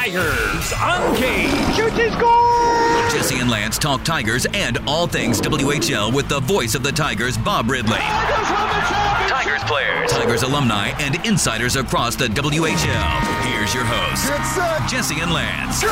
Tigers Uncaged. Shoots his goal! Jesse and Lance talk Tigers and all things WHL with the voice of the Tigers, Bob Ridley. Tigers players, Tigers alumni, and insiders across the WHL. Here's your host, Get Jesse and Lance.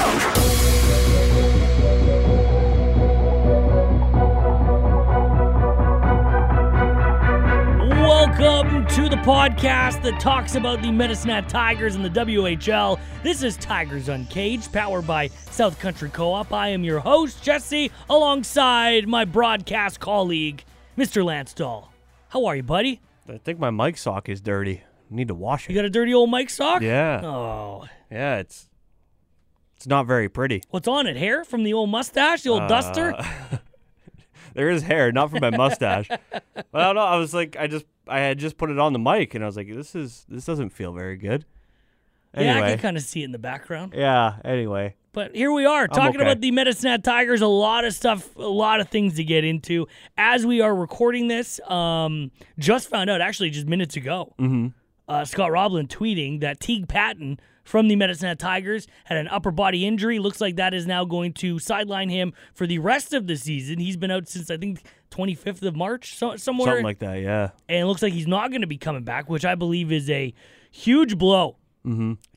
Welcome to the podcast that talks about the Medicine Hat Tigers and the WHL. This is Tigers Uncaged, powered by South Country Co-op. I am your host, Jesse, alongside my broadcast colleague, Mr. Lance Dahl. How are you, buddy? I think my mic sock is dirty. Need to wash it. You got a dirty old mic sock? Yeah. Oh, Yeah, it's it's not very pretty. what's on it? Hair from the old mustache, the old Uh, duster? There is hair, not from my mustache. but I don't know. I was like, I just I had just put it on the mic, and I was like, this is this doesn't feel very good. Yeah, I can kind of see it in the background. yeah. Anyway, But here we are talking okay. about the Medicine Hat Tigers. A lot of stuff, a lot of things to get into. As we are recording this, um, just found out actually just minutes ago. Mm-hmm. Uh, Scott Roblin tweeting that Teague Patton from the Medicine Hat Tigers had an upper body injury. Looks like that is now going to sideline him for the rest of the season. He's been out since I think 25th of March, so, somewhere, something like that. Yeah. and it looks like he's not going to be coming back, which I believe is a huge blow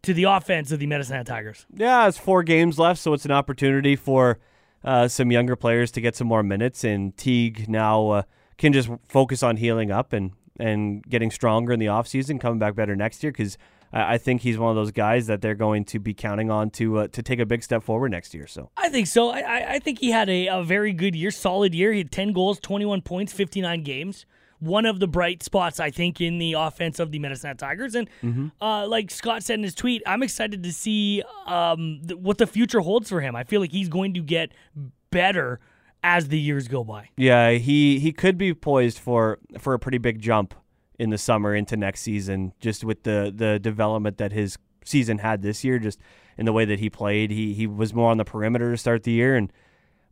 to the offense of the Medicine Hat Tigers. Yeah, it's four games left, so it's an opportunity for uh, some younger players to get some more minutes. And Teague now uh, can just focus on healing up and, and getting stronger in the offseason, coming back better next year because I, think he's one of those guys that they're going to be counting on to uh, to take a big step forward next year. So I think so. I, I, think he had a, a very good year, solid year. He had 10 goals, 21 points, 59 games. One of the bright spots, I think, in the offense of the Medicine Hat Tigers. And uh, like Scott said in his tweet, I'm excited to see um, th- what the future holds for him. I feel like he's going to get better as the years go by. yeah, he he could be poised for for a pretty big jump in the summer into next season, just with the the development that his season had this year, just in the way that he played. He he was more on the perimeter to start the year, and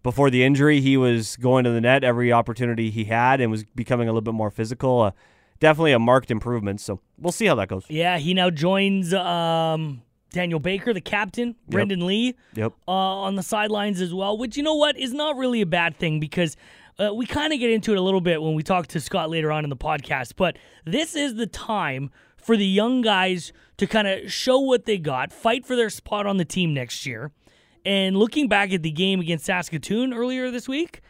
before the injury, he was going to the net every opportunity he had, and was becoming a little bit more physical. Uh, definitely a marked improvement. So we'll see how that goes. Yeah, he now joins um, Daniel Baker, the captain, Brendan Lee. Yep. uh, on the sidelines as well, which you know what is not really a bad thing because uh, we kind of get into it a little bit when we talk to Scott later on in the podcast. But this is the time for the young guys to kind of show what they got, fight for their spot on the team next year. And looking back at the game against Saskatoon earlier this week,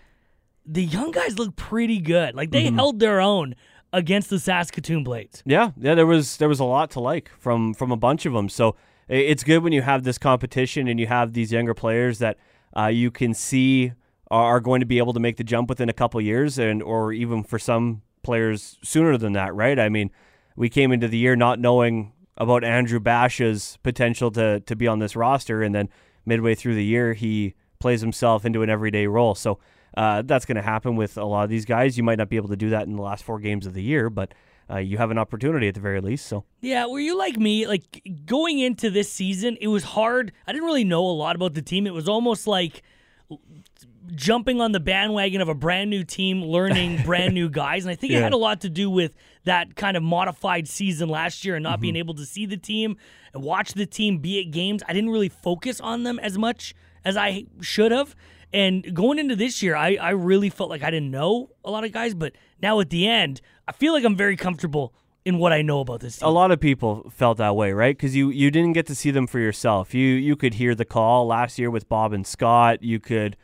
the young guys look pretty good. Like they held their own against the Saskatoon Blades. Yeah, yeah, there was there was a lot to like from from a bunch of them. So it's good when you have this competition and you have these younger players that uh, you can see are going to be able to make the jump within a couple years, and or even for some players sooner than that. Right? I mean, we came into the year not knowing about Andrew Basha's potential to to be on this roster, and then midway through the year he plays himself into an everyday role. So. Uh, that's going to happen with a lot of these guys. You might not be able to do that in the last four games of the year, but uh, you have an opportunity at the very least. So Yeah, were you like me? Like going into this season, it was hard. I didn't really know a lot about the team. It was almost like jumping on the bandwagon of a brand new team, learning brand new guys. And I think it had a lot to do with that kind of modified season last year and not Mm-hmm. being able to see the team and watch the team be at games. I didn't really focus on them as much as I should have. And going into this year, I, I really felt like I didn't know a lot of guys, but now at the end, I feel like I'm very comfortable in what I know about this team. a lot of people felt that way, right? Because you you didn't get to see them for yourself. You you could hear the call last year with Bob and Scott. You could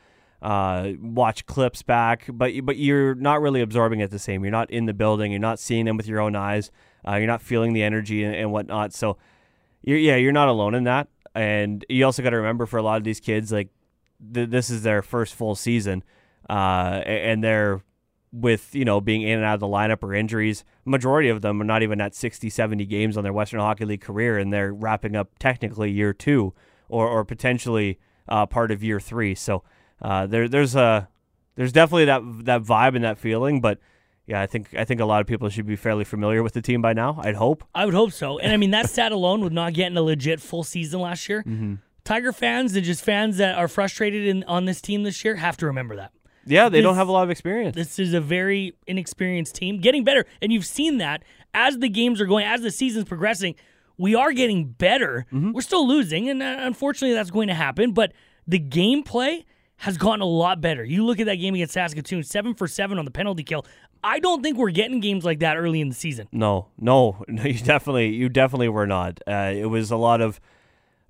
uh, watch clips back, but but you're not really absorbing it the same. You're not in the building. You're not seeing them with your own eyes. Uh, you're not feeling the energy and, and whatnot. So, you're, yeah, you're not alone in that. And you also got to remember for a lot of these kids, like th- this is their first full season, uh, and they're with you know being in and out of the lineup or injuries majority of them are not even at 60 70 games on their western hockey league career and they're wrapping up technically year two or, or potentially uh, part of year three so uh, there, there's a there's definitely that that vibe and that feeling but yeah i think i think a lot of people should be fairly familiar with the team by now i'd hope I would hope so. And I mean, that stat alone with not getting a legit full season last year. Mm-hmm. Tiger fans and just fans that are frustrated in, on this team this year have to remember that. yeah they don't have a lot of experience This is a very inexperienced team getting better. And you've seen that as the games are going, as the season's progressing. we are getting better. Mm-hmm. We're still losing, and uh, unfortunately, that's going to happen. But the gameplay has gotten a lot better. You look at that game against Saskatoon, seven for seven on the penalty kill. I don't think we're getting games like that early in the season. No, no, no, you definitely, you definitely were not. Uh, it was a lot of,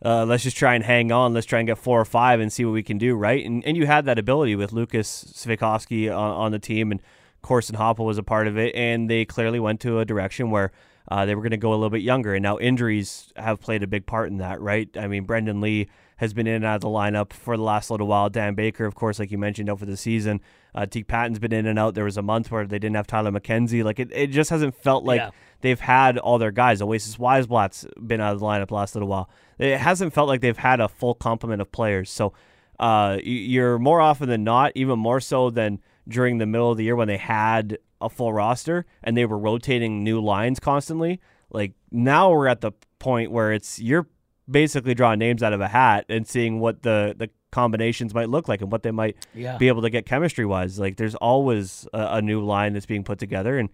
uh, let's just try and hang on. Let's try and get four or five and see what we can do, right? And and you had that ability with Lucas Svejkovsky on, on the team, and Corson Hoppel was a part of it, and they clearly went to a direction where uh, they were going to go a little bit younger. And now injuries have played a big part in that, right? I mean, Brendan Lee has been in and out of the lineup for the last little while. Dan Baker, of course, like you mentioned, out for the season. Uh, Teague Patton's been in and out. There was a month where they didn't have Tyler McKenzie. Like it, it just hasn't felt like Yeah. they've had all their guys. Oasis Wiesblatt's been out of the lineup the last little while. It hasn't felt like they've had a full complement of players. So uh, you're more often than not, even more so than during the middle of the year when they had a full roster and they were rotating new lines constantly. Like now we're at the point where it's you're basically drawing names out of a hat and seeing what the the combinations might look like and what they might Yeah. be able to get chemistry wise. Like there's always a, a new line that's being put together and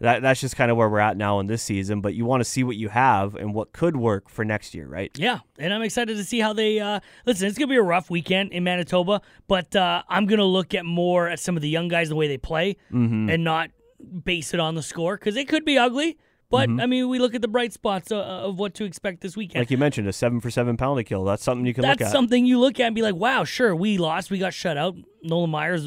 that that's just kind of where we're at now in this season. But you want to see what you have and what could work for next year, right? Yeah, and I'm excited to see how they uh, listen. It's gonna be a rough weekend in Manitoba, but uh, I'm gonna look at more at some of the young guys the way they play, Mm-hmm. and not base it on the score because it could be ugly. But I mean, we look at the bright spots uh, of what to expect this weekend. Mm-hmm. Like you mentioned, a seven for seven penalty kill. That's something you can That's look at. something you look at and be like, "Wow, sure, we lost, we got shut out." Nolan Maier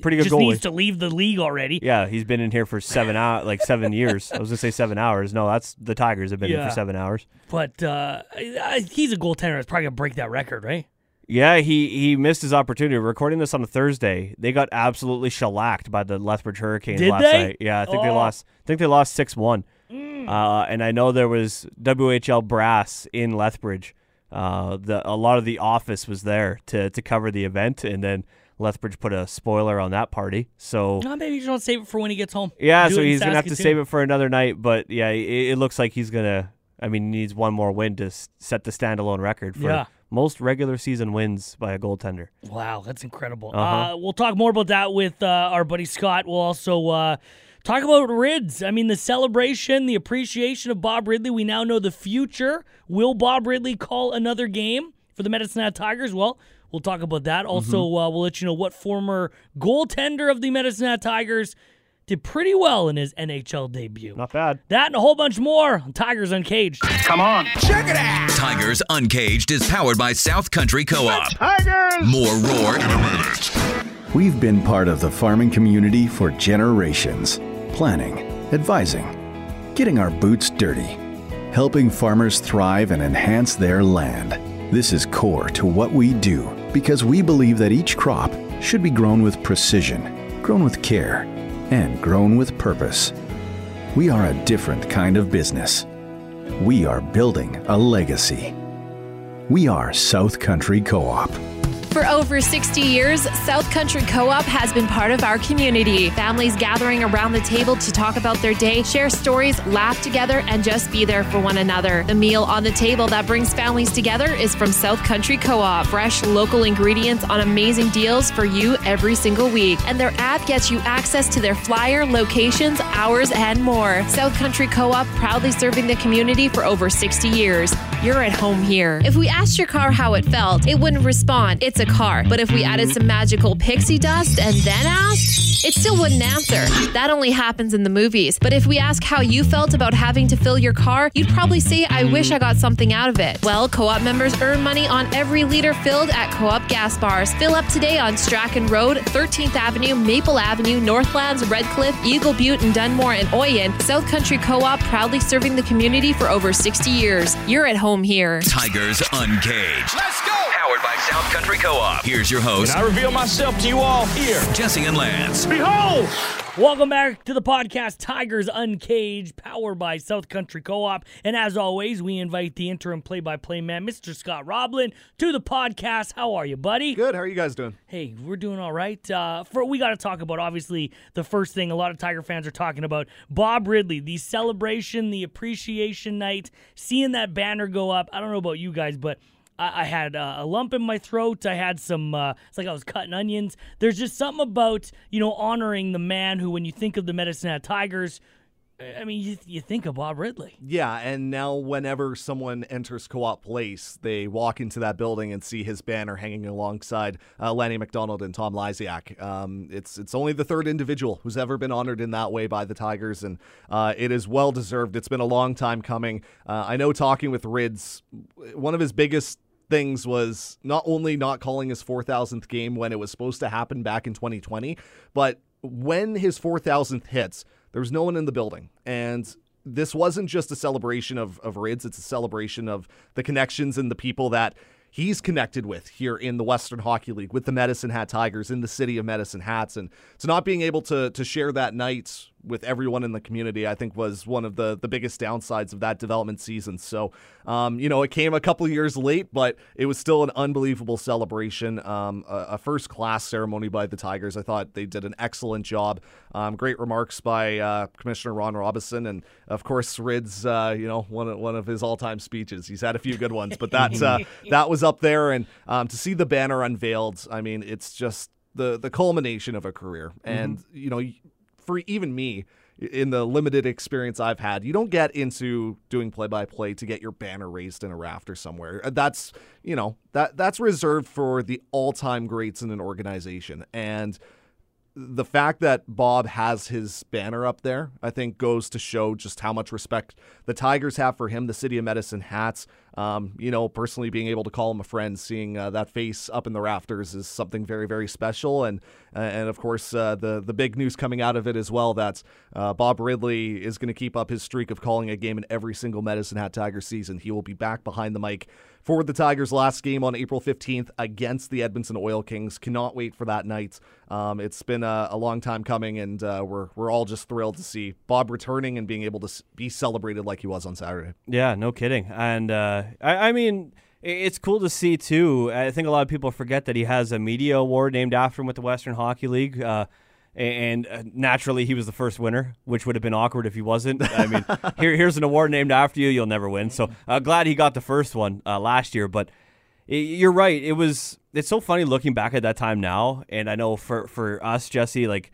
Pretty good just goalie. needs to leave the league already. Yeah, he's been in here for seven hours, like seven years. I was gonna say seven hours. No, that's the Tigers have been in Yeah. for seven hours. But uh, he's a goaltender that's probably gonna break that record, right? Yeah, he he missed his opportunity. Recording this on a Thursday. They got absolutely shellacked by the Lethbridge Hurricanes Did last they? night. Yeah, I think they Oh. Mm. lost. I think they lost six one. Uh, and I know there was WHL brass in Lethbridge. Uh, the a lot of the office was there to to cover the event, and then Lethbridge put a spoiler on that party. So No, maybe you should save it for when he gets home. yeah, Do so he's gonna have to save it for another night. But yeah, it, it looks like he's gonna. I mean, he needs one more win to s- set the standalone record for Yeah. Most regular season wins by a goaltender. Wow, that's incredible. Uh-huh. Uh, we'll talk more about that with uh, our buddy Scott. We'll also uh, talk about Rids. I mean, the celebration, the appreciation of Bob Ridley. We now know the future. Will Bob Ridley call another game for the Medicine Hat Tigers? Well, we'll talk about that. Also, Mm-hmm. uh, we'll let you know what former goaltender of the Medicine Hat Tigers did pretty well in his NHL debut. Not bad. That and a whole bunch more on Tigers Uncaged. Come on. Check it out. Tigers Uncaged is powered by South Country Co-op. Tigers. More roar in a minute. We've been part of the farming community for generations, planning, advising, getting our boots dirty, helping farmers thrive and enhance their land. This is core to what we do because we believe that each crop should be grown with precision, grown with care, and grown with purpose. We are a different kind of business. We are building a legacy. We are South Country Co op. For over 60 years, South Country Co op has been part of our community. Families gathering around the table to talk about their day, share stories, laugh together, and just be there for one another. The meal on the table that brings families together is from South Country Co op. Fresh local ingredients on amazing deals for you every single week. And their app gets you access to their flyer, locations, hours, and more. South Country Co op proudly serving the community for over 60 years. You're at home here. If we asked your car how it felt, it wouldn't respond. It's a car. But if we added some magical pixie dust and then asked, it still wouldn't answer. That only happens in the movies. But if we ask how you felt about having to fill your car, you'd probably say, I wish I got something out of it. Well, co op members earn money on every liter filled at co op gas bars. Fill up today on Strachan Road, 13th Avenue, Maple Avenue, Northlands, Redcliffe, Eagle Butte, and Dunmore and Oyen. South Country Co op proudly serving the community for over 60 years. You're at home here. Tigers Uncaged. Let's go. Powered by South Country Co-op. Here's your host, And I reveal myself to you all here. Jesse and Lance. Behold. Welcome back to the podcast Tigers Uncaged, powered by South Country Co op. And as always, we invite the interim play by play man, Mr. Scott Roblin, to the podcast. How are you, buddy? Good. How are you guys doing? Hey, we're doing all right. Uh, for We got to talk about, obviously, the first thing a lot of Tiger fans are talking about Bob Ridley, the celebration, the appreciation night, seeing that banner go up. I don't know about you guys, but. I I had uh, a lump in my throat. I had some. Uh, it's like I was cutting onions. There's just something about you know honoring the man who, when you think of the Medicine Hat Tigers, I mean, you, you think of Bob Ridley. Yeah, and now whenever someone enters Co-op Place, they walk into that building and see his banner hanging alongside uh, Lanny McDonald and Tom Lysiak. Um, it's it's only the third individual who's ever been honored in that way by the Tigers, and uh, it is well deserved. It's been a long time coming. Uh, I know talking with Rids, one of his biggest things was not only not calling his 4,000th game when it was supposed to happen back in 2020, but when his 4,000th hits – there was no one in the building. And this wasn't just a celebration of, of Rids, it's a celebration of the connections and the people that he's connected with here in the Western Hockey League with the Medicine Hat Tigers in the city of Medicine Hats. And to not being able to to share that night with everyone in the community, I think was one of the the biggest downsides of that development season. So, um, you know, it came a couple years late, but it was still an unbelievable celebration, um, a, a first class ceremony by the Tigers. I thought they did an excellent job. Um, great remarks by uh, Commissioner Ron Robison, and of course, Rids. Uh, you know, one of, one of his all time speeches. He's had a few good ones, but that uh, that was up there, and um, to see the banner unveiled, I mean, it's just the the culmination of a career, and mm-hmm. you know for even me in the limited experience I've had, you don't get into doing play by play to get your banner raised in a rafter somewhere. Uh, that's, you know, that that's reserved for the all-time greats in an organization. And the fact that Bob has his banner up there, I think, goes to show just how much respect the Tigers have for him. The City of Medicine hats, um, you know, personally being able to call him a friend, seeing uh, that face up in the rafters is something very, very special. And uh, and of course, uh, the the big news coming out of it as well that uh, Bob Ridley is going to keep up his streak of calling a game in every single Medicine Hat Tiger season. He will be back behind the mic for the Tigers' last game on April 15th against the Edmonton Oil Kings. Cannot wait for that night. Um, it's been a, a, long time coming, and uh, we're we're all just thrilled to see Bob returning and being able to be celebrated like he was on Saturday. Yeah, no kidding. And uh, I, I mean it's cool to see too. I think a lot of people forget that he has a media award named after him with the Western Hockey League. Uh, and uh, naturally he was the first winner, which would have been awkward if he wasn't. I mean, here here's an award named after you, you'll never win. So uh, glad he got the first one uh, last year. But you're right, it was. It's so funny looking back at that time now, and I know for for us, Jesse, like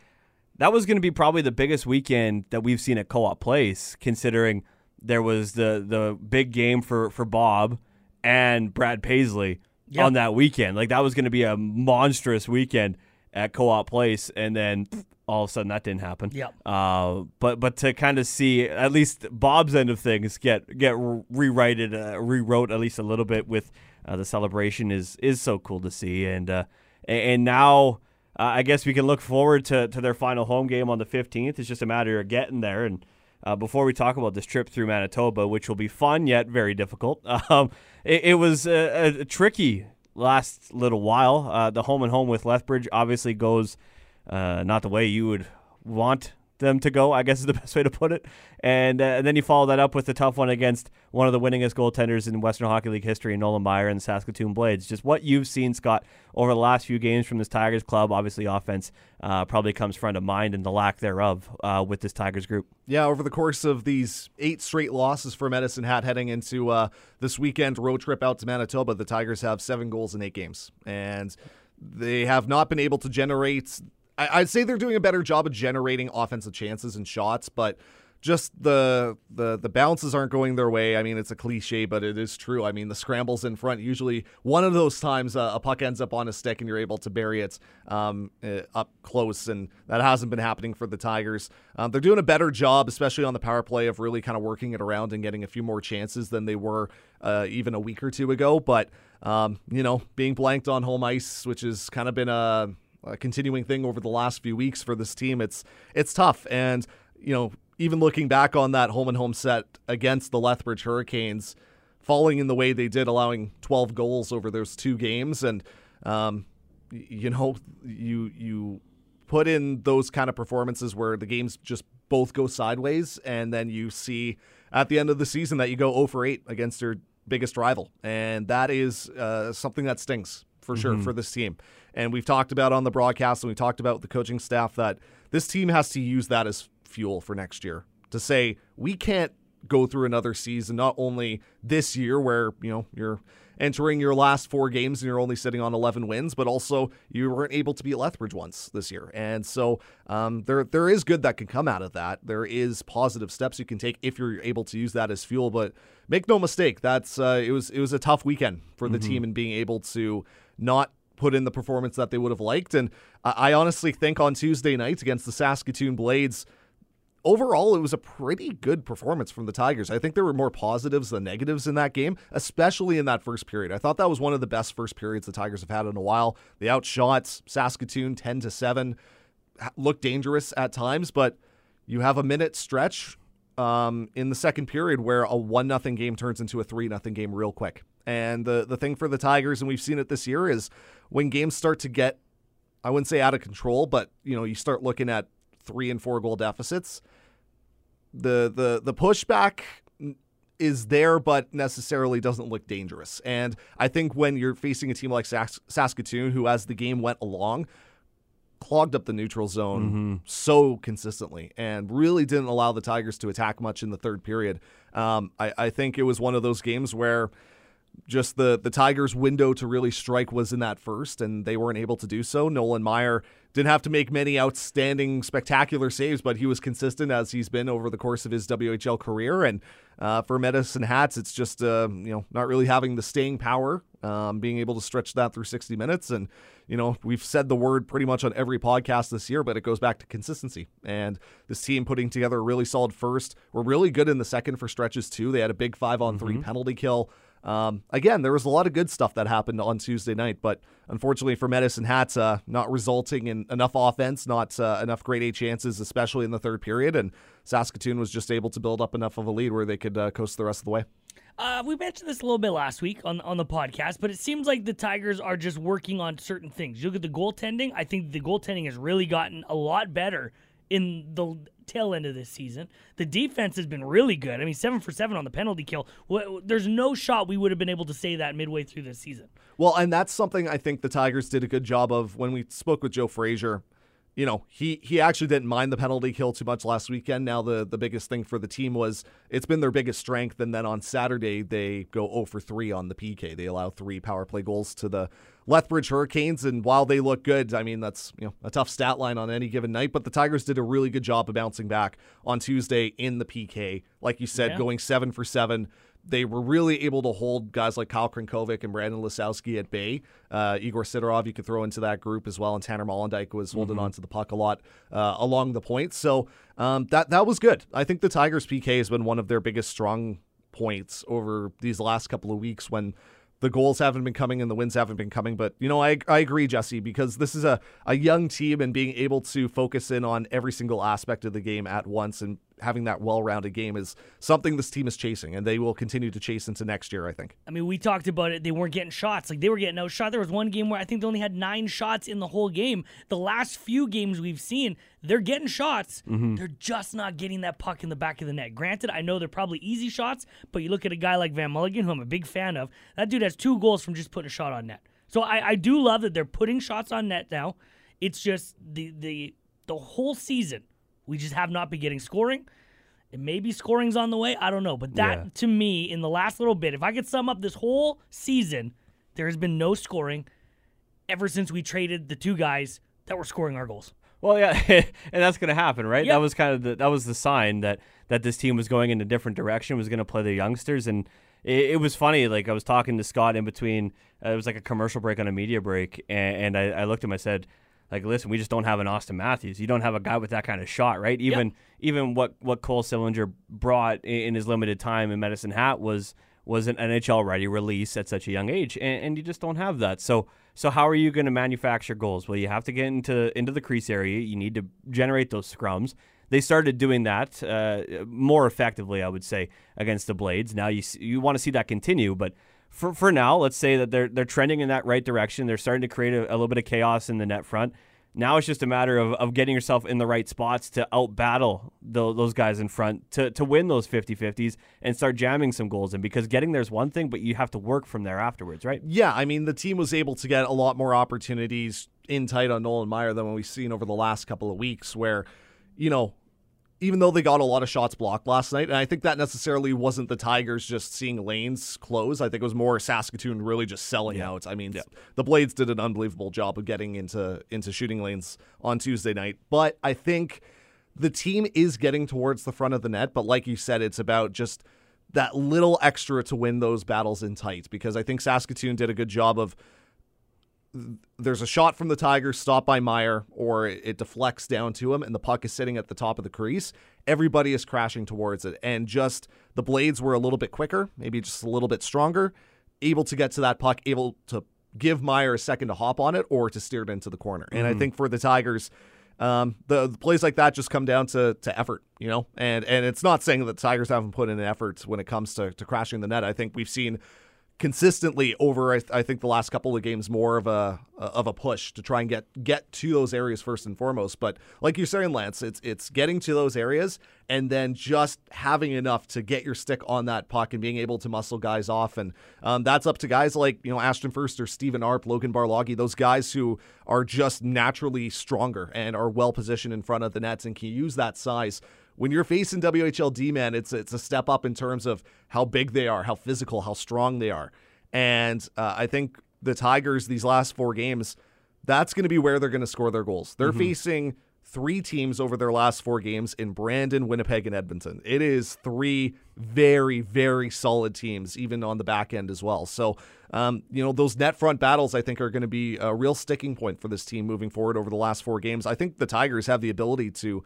that was going to be probably the biggest weekend that we've seen at Co-op Place, considering there was the the big game for for Bob and Brad Paisley yep. on that weekend. Like that was going to be a monstrous weekend at Co-op Place, and then all of a sudden that didn't happen. Yep. Uh, but but to kind of see at least Bob's end of things get get rewrited, uh, rewrote at least a little bit with uh, the celebration is is so cool to see, and uh, and now. Uh, I guess we can look forward to, to their final home game on the 15th. It's just a matter of getting there. And uh, before we talk about this trip through Manitoba, which will be fun yet very difficult, um, it, it, was a, a, tricky last little while. Uh, the home and home with Lethbridge obviously goes uh, not the way you would want them to go, I guess is the best way to put it. And, uh, and then you follow that up with the tough one against one of the winningest goaltenders in Western Hockey League history, Nolan Maier and the Saskatoon Blades. Just what you've seen, Scott, over the last few games from this Tigers club. Obviously, offense uh, probably comes front of mind and the lack thereof uh, with this Tigers group. Yeah, over the course of these eight straight losses for Medicine Hat heading into uh, this weekend road trip out to Manitoba, the Tigers have seven goals in eight games. And they have not been able to generate I'd say they're doing a better job of generating offensive chances and shots, but just the the the bounces aren't going their way. I mean, it's a cliche, but it is true. I mean, the scrambles in front usually one of those times uh, a puck ends up on a stick and you're able to bury it um, uh, up close, and that hasn't been happening for the Tigers. Um, they're doing a better job, especially on the power play, of really kind of working it around and getting a few more chances than they were uh, even a week or two ago. But um, you know, being blanked on home ice, which has kind of been a a continuing thing over the last few weeks for this team. It's it's tough, and you know, even looking back on that home and home set against the Lethbridge Hurricanes, falling in the way they did, allowing 12 goals over those two games, and um, you know, you you put in those kind of performances where the games just both go sideways, and then you see at the end of the season that you go 0 for 8 against your biggest rival, and that is uh, something that stings for sure mm-hmm. for this team. And we've talked about on the broadcast and we talked about the coaching staff that this team has to use that as fuel for next year to say we can't go through another season not only this year where you know you're entering your last four games and you're only sitting on 11 wins, but also you weren't able to beat Lethbridge once this year. And so um, there there is good that can come out of that. There is positive steps you can take if you're able to use that as fuel. But make no mistake, that's uh, it was it was a tough weekend for the mm-hmm. team and being able to not put in the performance that they would have liked. And I, honestly think on Tuesday night against the Saskatoon Blades overall, it was a pretty good performance from the Tigers. I think there were more positives than negatives in that game, especially in that first period. I thought that was one of the best first periods the Tigers have had in a while. They outshot Saskatoon 10 to 7, looked dangerous at times, but you have a minute stretch um, in the second period where a 1 nothing game turns into a 3 nothing game real quick. And the, the thing for the Tigers, and we've seen it this year, is when games start to get, I wouldn't say out of control, but you know, you start looking at three and four goal deficits the the the pushback is there, but necessarily doesn't look dangerous. And I think when you're facing a team like Sas- Saskatoon, who as the game went along, clogged up the neutral zone mm-hmm. so consistently and really didn't allow the Tigers to attack much in the third period. Um, I, I think it was one of those games where just the the Tigers' window to really strike was in that first, and they weren't able to do so. Nolan Maier didn't have to make many outstanding, spectacular saves, but he was consistent as he's been over the course of his WHL career. And uh, for Medicine Hats, it's just uh, you know not really having the staying power, um, being able to stretch that through 60 minutes. And you know we've said the word pretty much on every podcast this year, but it goes back to consistency. And this team putting together a really solid first. We're really good in the second for stretches too. They had a big five on 3 mm-hmm. penalty kill. Um, again, there was a lot of good stuff that happened on Tuesday night, but unfortunately for Medicine Hats, uh, not resulting in enough offense, not uh, enough grade A chances, especially in the third period. And Saskatoon was just able to build up enough of a lead where they could uh, coast the rest of the way. Uh, we mentioned this a little bit last week on on the podcast, but it seems like the Tigers are just working on certain things. You look at the goaltending; I think the goaltending has really gotten a lot better in the tail end of this season. The defense has been really good. I mean, seven for seven on the penalty kill. There's no shot we would have been able to say that midway through this season. Well, and that's something I think the Tigers did a good job of when we spoke with Joe Frazier you know, he he actually didn't mind the penalty kill too much last weekend. Now the the biggest thing for the team was it's been their biggest strength, and then on Saturday they go 0 for 3 on the PK. They allow three power play goals to the Lethbridge Hurricanes, and while they look good, I mean that's you know a tough stat line on any given night. But the Tigers did a really good job of bouncing back on Tuesday in the PK, like you said, yeah. going seven for seven they were really able to hold guys like Kyle Crnkovic and Brandon Lisowsky at bay. Uh, Igor Sidorov, you could throw into that group as well, and Tanner Molendyk was holding mm-hmm. on to the puck a lot uh, along the point. So um, that that was good. I think the Tigers' PK has been one of their biggest strong points over these last couple of weeks when the goals haven't been coming and the wins haven't been coming. But, you know, I, I agree, Jesse, because this is a, a young team and being able to focus in on every single aspect of the game at once and having that well-rounded game is something this team is chasing, and they will continue to chase into next year. I think. I mean, we talked about it. They weren't getting shots; like they were getting outshot. There was one game where I think they only had nine shots in the whole game. The last few games we've seen, they're getting shots. Mm-hmm. They're just not getting that puck in the back of the net. Granted, I know they're probably easy shots, but you look at a guy like Van Mulligan, who I'm a big fan of. That dude has two goals from just putting a shot on net. So I, I do love that they're putting shots on net now. It's just the the the whole season we just have not been getting scoring. And maybe scoring's on the way. I don't know. But that, yeah. to me, in the last little bit, if I could sum up this whole season, there has been no scoring ever since we traded the two guys that were scoring our goals. Well, yeah, and that's going to happen, right? That was kind of the that was the sign that that this team was going in a different direction, was going to play the youngsters, and it, it, was funny. Like I was talking to Scott in between. Uh, it was like a commercial break on a media break, and, and I, I looked at him. I said, like listen, we just don't have an Auston Matthews. You don't have a guy with that kind of shot, right? Even yep. even what what Cole Sillinger brought in his limited time in Medicine Hat was was an NHL ready release at such a young age, and, and you just don't have that. So so how are you going to manufacture goals? Well, you have to get into into the crease area. You need to generate those scrums. They started doing that uh, more effectively, I would say, against the Blades. Now you you want to see that continue, but for for now, let's say that they're they're trending in that right direction. They're starting to create a, a little bit of chaos in the net front. Now it's just a matter of, of getting yourself in the right spots to out battle those guys in front to, to win those 50 50s and start jamming some goals in because getting there is one thing, but you have to work from there afterwards, right? Yeah, I mean, the team was able to get a lot more opportunities in tight on Nolan Maier than what we've seen over the last couple of weeks, where, you know, even though they got a lot of shots blocked last night, and I think that necessarily wasn't the Tigers just seeing lanes close. I think it was more Saskatoon really just selling Yeah. out. I mean, Yeah. the Blades did an unbelievable job of getting into into shooting lanes on Tuesday night, but I think the team is getting towards the front of the net. But like you said, it's about just that little extra to win those battles in tight because I think Saskatoon did a good job of there's a shot from the Tigers stopped by Maier or it, deflects down to him and the puck is sitting at the top of the crease. Everybody is crashing towards it and just the blades were a little bit quicker, maybe just a little bit stronger, able to get to that puck, able to give Maier a second to hop on it or to steer it into the corner. And I think for the Tigers, um, the, the plays like that just come down to to effort, you know, and and it's not saying that the Tigers haven't put in an effort when it comes to to crashing the net. I think we've seen consistently over I, th- I think the last couple of games more of a of a push to try and get get to those areas first and foremost. But like you're saying Lance it's it's getting to those areas and then just having enough to get your stick on that puck and being able to muscle guys off. And um, that's up to guys like you know Ashton First or Stephen Arp Logan Barlage those guys who are just naturally stronger and are well positioned in front of the nets and can use that size when you're facing WHLD, man, it's it's a step up in terms of how big they are, how physical, how strong they are, and uh, I think the Tigers these last four games, that's going to be where they're going to score their goals. They're facing three teams over their last four games in Brandon, Winnipeg, and Edmonton. It is three very, very solid teams, even on the back end as well. So, um, you know, those net front battles, I think, are going to be a real sticking point for this team moving forward over the last four games. I think the Tigers have the ability to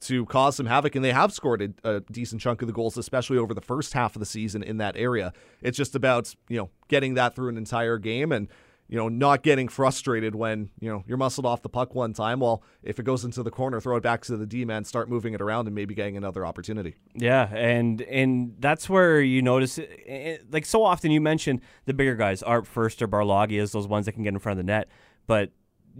to cause some havoc, and they have scored a, a decent chunk of the goals, especially over the first half of the season in that area. It's just about you know getting that through an entire game and you know not getting frustrated when you know you're muscled off the puck one time. Well, if it goes into the corner, throw it back to the D man, start moving it around, and maybe getting another opportunity. Yeah, and and that's where you notice, it, it- like so often you mention the bigger guys, Art First or Barlage as those ones that can get in front of the net, but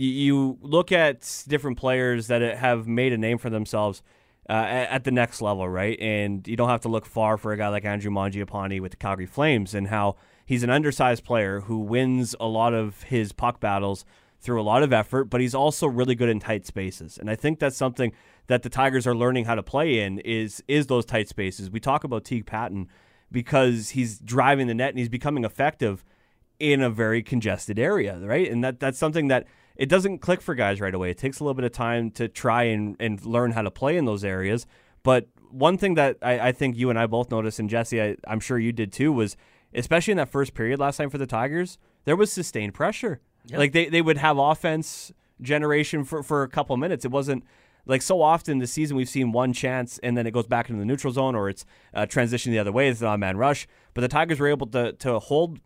you look at different players that have made a name for themselves uh, at the next level, right? And you don't have to look far for a guy like Andrew Mangiapane with the Calgary Flames and how he's an undersized player who wins a lot of his puck battles through a lot of effort, but he's also really good in tight spaces. And I think that's something that the Tigers are learning how to play in is is those tight spaces. We talk about Teague Patton because he's driving the net and he's becoming effective in a very congested area, right? And that that's something that it doesn't click for guys right away. It takes a little bit of time to try and, and learn how to play in those areas. But one thing that I, I think you and I both noticed, and Jesse, I, I'm sure you did too, was especially in that first period last time for the Tigers, there was sustained pressure. Like they, they would have offense generation for, for a couple minutes. It wasn't like so often this season we've seen one chance and then it goes back into the neutral zone or it's uh, transition the other way. It's not a man rush. But the Tigers were able to to hold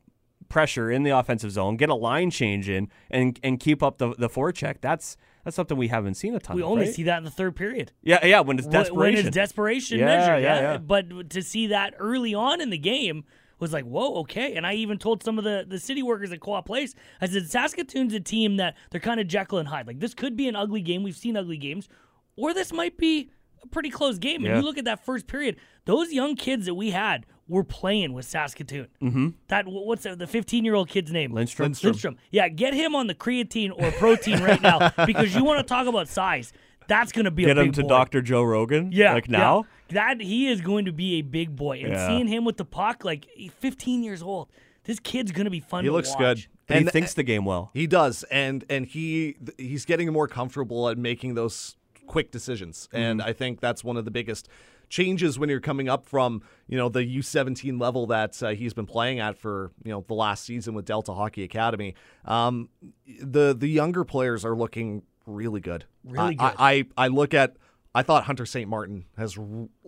pressure in the offensive zone, get a line change in, and and keep up the the forecheck. That's that's something we haven't seen a ton. Of We of, only right? see that in the third period. Yeah, yeah. When it's desperation. When it's desperation Yeah, measure. yeah, yeah. But to see that early on in the game was like, whoa, okay. And I even told some of the, the city workers at Co-op Place, I said, Saskatoon's a team that they're kind of Jekyll and Hyde. Like, this could be an ugly game. We've seen ugly games. Or this might be a pretty close game. Yeah. And you look at that first period, those young kids that we had were playing with Saskatoon. Mm-hmm. That What's the 15-year-old kid's name? Lindstrom. Lindstrom. Yeah, get him on the creatine or protein right now because you want to talk about size. That's going to be Get a big him to. Dr. Joe Rogan. Yeah, like yeah. now. that he is going to be a big boy, and Yeah. seeing him with the puck, like 15 years old, this kid's going to be fun. He to looks watch. good. But he And- thinks the game well. He does, and and he he's getting more comfortable at making those quick decisions, and I think that's one of the biggest changes when you're coming up from you know the U17 level that uh, he's been playing at for you know the last season with Delta Hockey Academy. Um, the the younger players are looking really good. Really I- good. I, I I look at. I thought Hunter St. Martin has,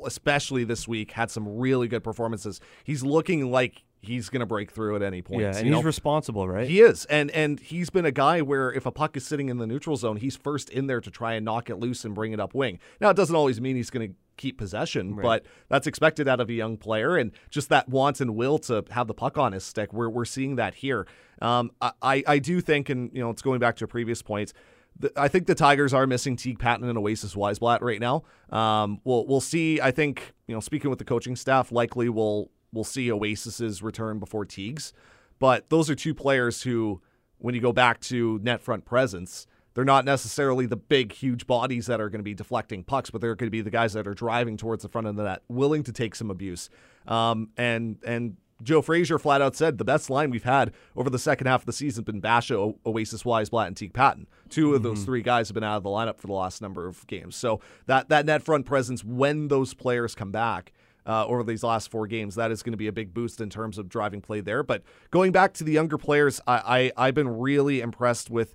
especially this week, had some really good performances. He's looking like he's going to break through at any point. Yeah, and he's know? responsible, right? He is, and and he's been a guy where if a puck is sitting in the neutral zone, he's first in there to try and knock it loose and bring it up wing. Now it doesn't always mean he's going to keep possession, but that's expected out of a young player, and just that want and will to have the puck on his stick. We're we're seeing that here. Um, I I do think, and you know, it's going back to a previous point. the- I think the Tigers are missing Teague Patton and Oasis Wiesblatt right now. Um, we'll we'll see. I think you know, speaking with the coaching staff, likely we'll we'll see Oasis's return before Teague's. But those are two players who, when you go back to net front presence, they're not necessarily the big, huge bodies that are going to be deflecting pucks, but they're going to be the guys that are driving towards the front of the net, willing to take some abuse. Um, and and Joe Frazier flat out said the best line we've had over the second half of the season has been Basha, o- Oasis Blatt, and Teague Patton. 2 of those three guys have been out of the lineup for the last number of games. So that that net front presence when those players come back. Uh, over these last four games, that is going to be a big boost in terms of driving play there. But going back to the younger players, I, I I've been really impressed with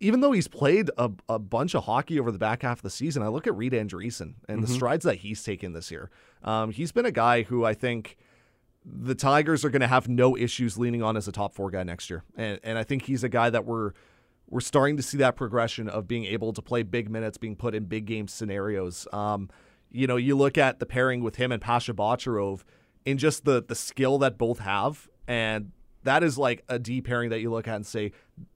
even though he's played a, a bunch of hockey over the back half of the season, I look at Reed Andreessen and the strides that he's taken this year. Um, he's been a guy who I think the Tigers are going to have no issues leaning on as a top four guy next year, and and I think he's a guy that we're we're starting to see that progression of being able to play big minutes, being put in big game scenarios. Um, you know, you look at the pairing with him and Pasha Bocharov in just the the skill that both have, and that is like a D pairing that you look at and say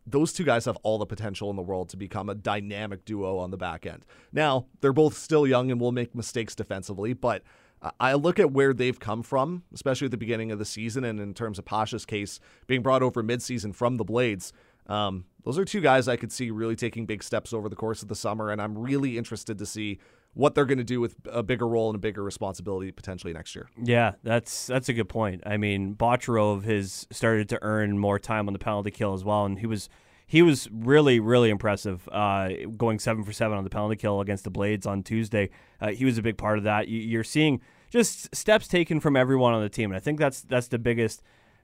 those two guys have all the potential in the world to become a dynamic duo on the back end. Now they're both still young and will make mistakes defensively, but I- I look at where they've come from, especially at the beginning of the season, and in terms of Pasha's case being brought over midseason from the Blades. Um, those are two guys I could see really taking big steps over the course of the summer, and I'm really interested to see what they're going to do with a bigger role and a bigger responsibility potentially next year. Yeah, that's that's a good point. I mean, Bocharov has started to earn more time on the penalty kill as well, and he was he was really really impressive, uh, going seven for seven on the penalty kill against the Blades on Tuesday. Uh, he was a big part of that. You, you're seeing just steps taken from everyone on the team, and I think that's that's the biggest,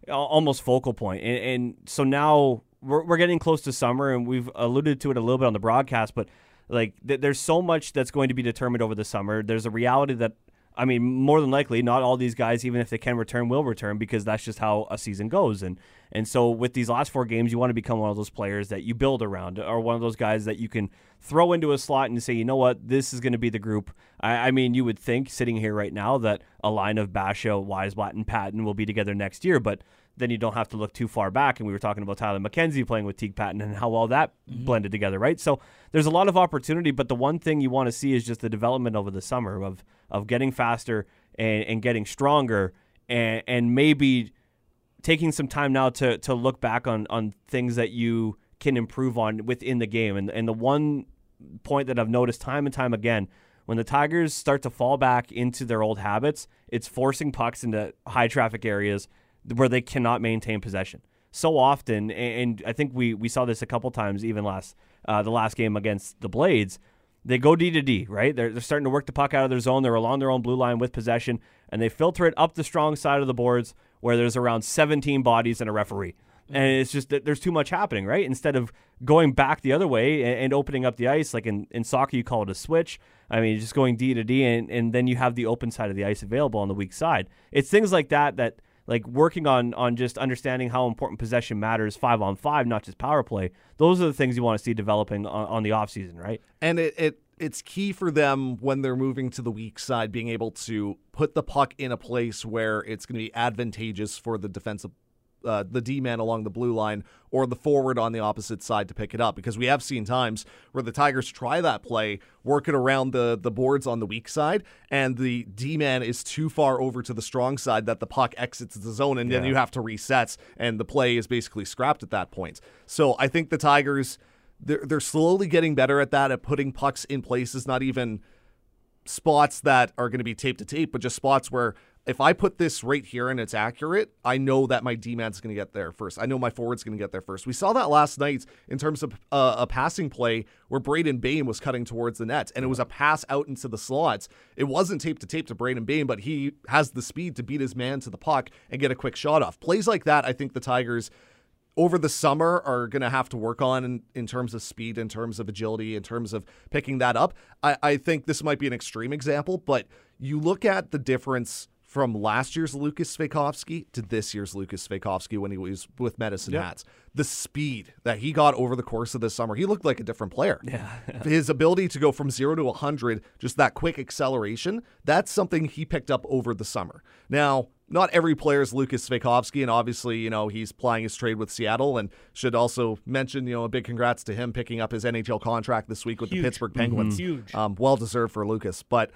almost focal point. And, and so now we're we're getting close to summer, and we've alluded to it a little bit on the broadcast, but like th- there's so much that's going to be determined over the summer. There's a reality that I mean, more than likely, not all these guys, even if they can return, will return because that's just how a season goes. And and so with these last four games, you want to become one of those players that you build around, or one of those guys that you can throw into a slot and say, you know what, this is going to be the group. I, I mean, you would think sitting here right now that a line of Basha, Wiesblatt, and Patton will be together next year, but then you don't have to look too far back. And we were talking about Tyler McKenzie playing with Teague Patton and how well that mm-hmm. blended together, right? So there's a lot of opportunity, but the one thing you want to see is just the development over the summer of of getting faster and, and getting stronger and and maybe taking some time now to to look back on on things that you can improve on within the game. And and the one point that I've noticed time and time again when the Tigers start to fall back into their old habits, it's forcing pucks into high traffic areas where they cannot maintain possession. So often, and I think we, we saw this a couple times, even last uh, the last game against the Blades. They go D to D, right? They're, they're starting to work the puck out of their zone. They're along their own blue line with possession, and they filter it up the strong side of the boards where there's around 17 bodies and a referee. And it's just that there's too much happening, right? Instead of going back the other way and, and opening up the ice, like in, in soccer, you call it a switch. I mean, just going D to D, and, and then you have the open side of the ice available on the weak side. It's things like that that like working on on just understanding how important possession matters five on five, not just power play. Those are the things you want to see developing on, on the offseason, right? and it, it it's key for them when they're moving to the weak side being able to put the puck in a place where it's going to be advantageous for the defensive uh, the D man along the blue line or the forward on the opposite side to pick it up because we have seen times where the Tigers try that play, work it around the the boards on the weak side, and the D man is too far over to the strong side that the puck exits the zone, and then you have to reset, and the play is basically scrapped at that point. So I think the Tigers they're they're slowly getting better at that at putting pucks in places, not even spots that are going to be tape to tape, but just spots where if I put this right here and it's accurate, I know that my D man's going to get there first. I know my forward's going to get there first. We saw that last night in terms of uh, a passing play where Braden Bain was cutting towards the net, and it was a pass out into the slots. It wasn't tape to tape to Braden Bain, but he has the speed to beat his man to the puck and get a quick shot off. Plays like that, I think the Tigers over the summer are going to have to work on in, in terms of speed, in terms of agility, in terms of picking that up. I, I think this might be an extreme example, but you look at the difference from last year's Lucas Svejkovsky to this year's Lucas Svejkovsky when he was with Medicine Hats. The speed that he got over the course of the summer, he looked like a different player. Yeah. His ability to go from zero to 100, just that quick acceleration, that's something he picked up over the summer. Now, not every player is Lucas Svejkovsky, and obviously, you know, he's plying his trade with Seattle. And should also mention, you know, a big congrats to him picking up his NHL contract this week with Huge. the Pittsburgh Penguins. Huge. Um, well deserved for Lucas. But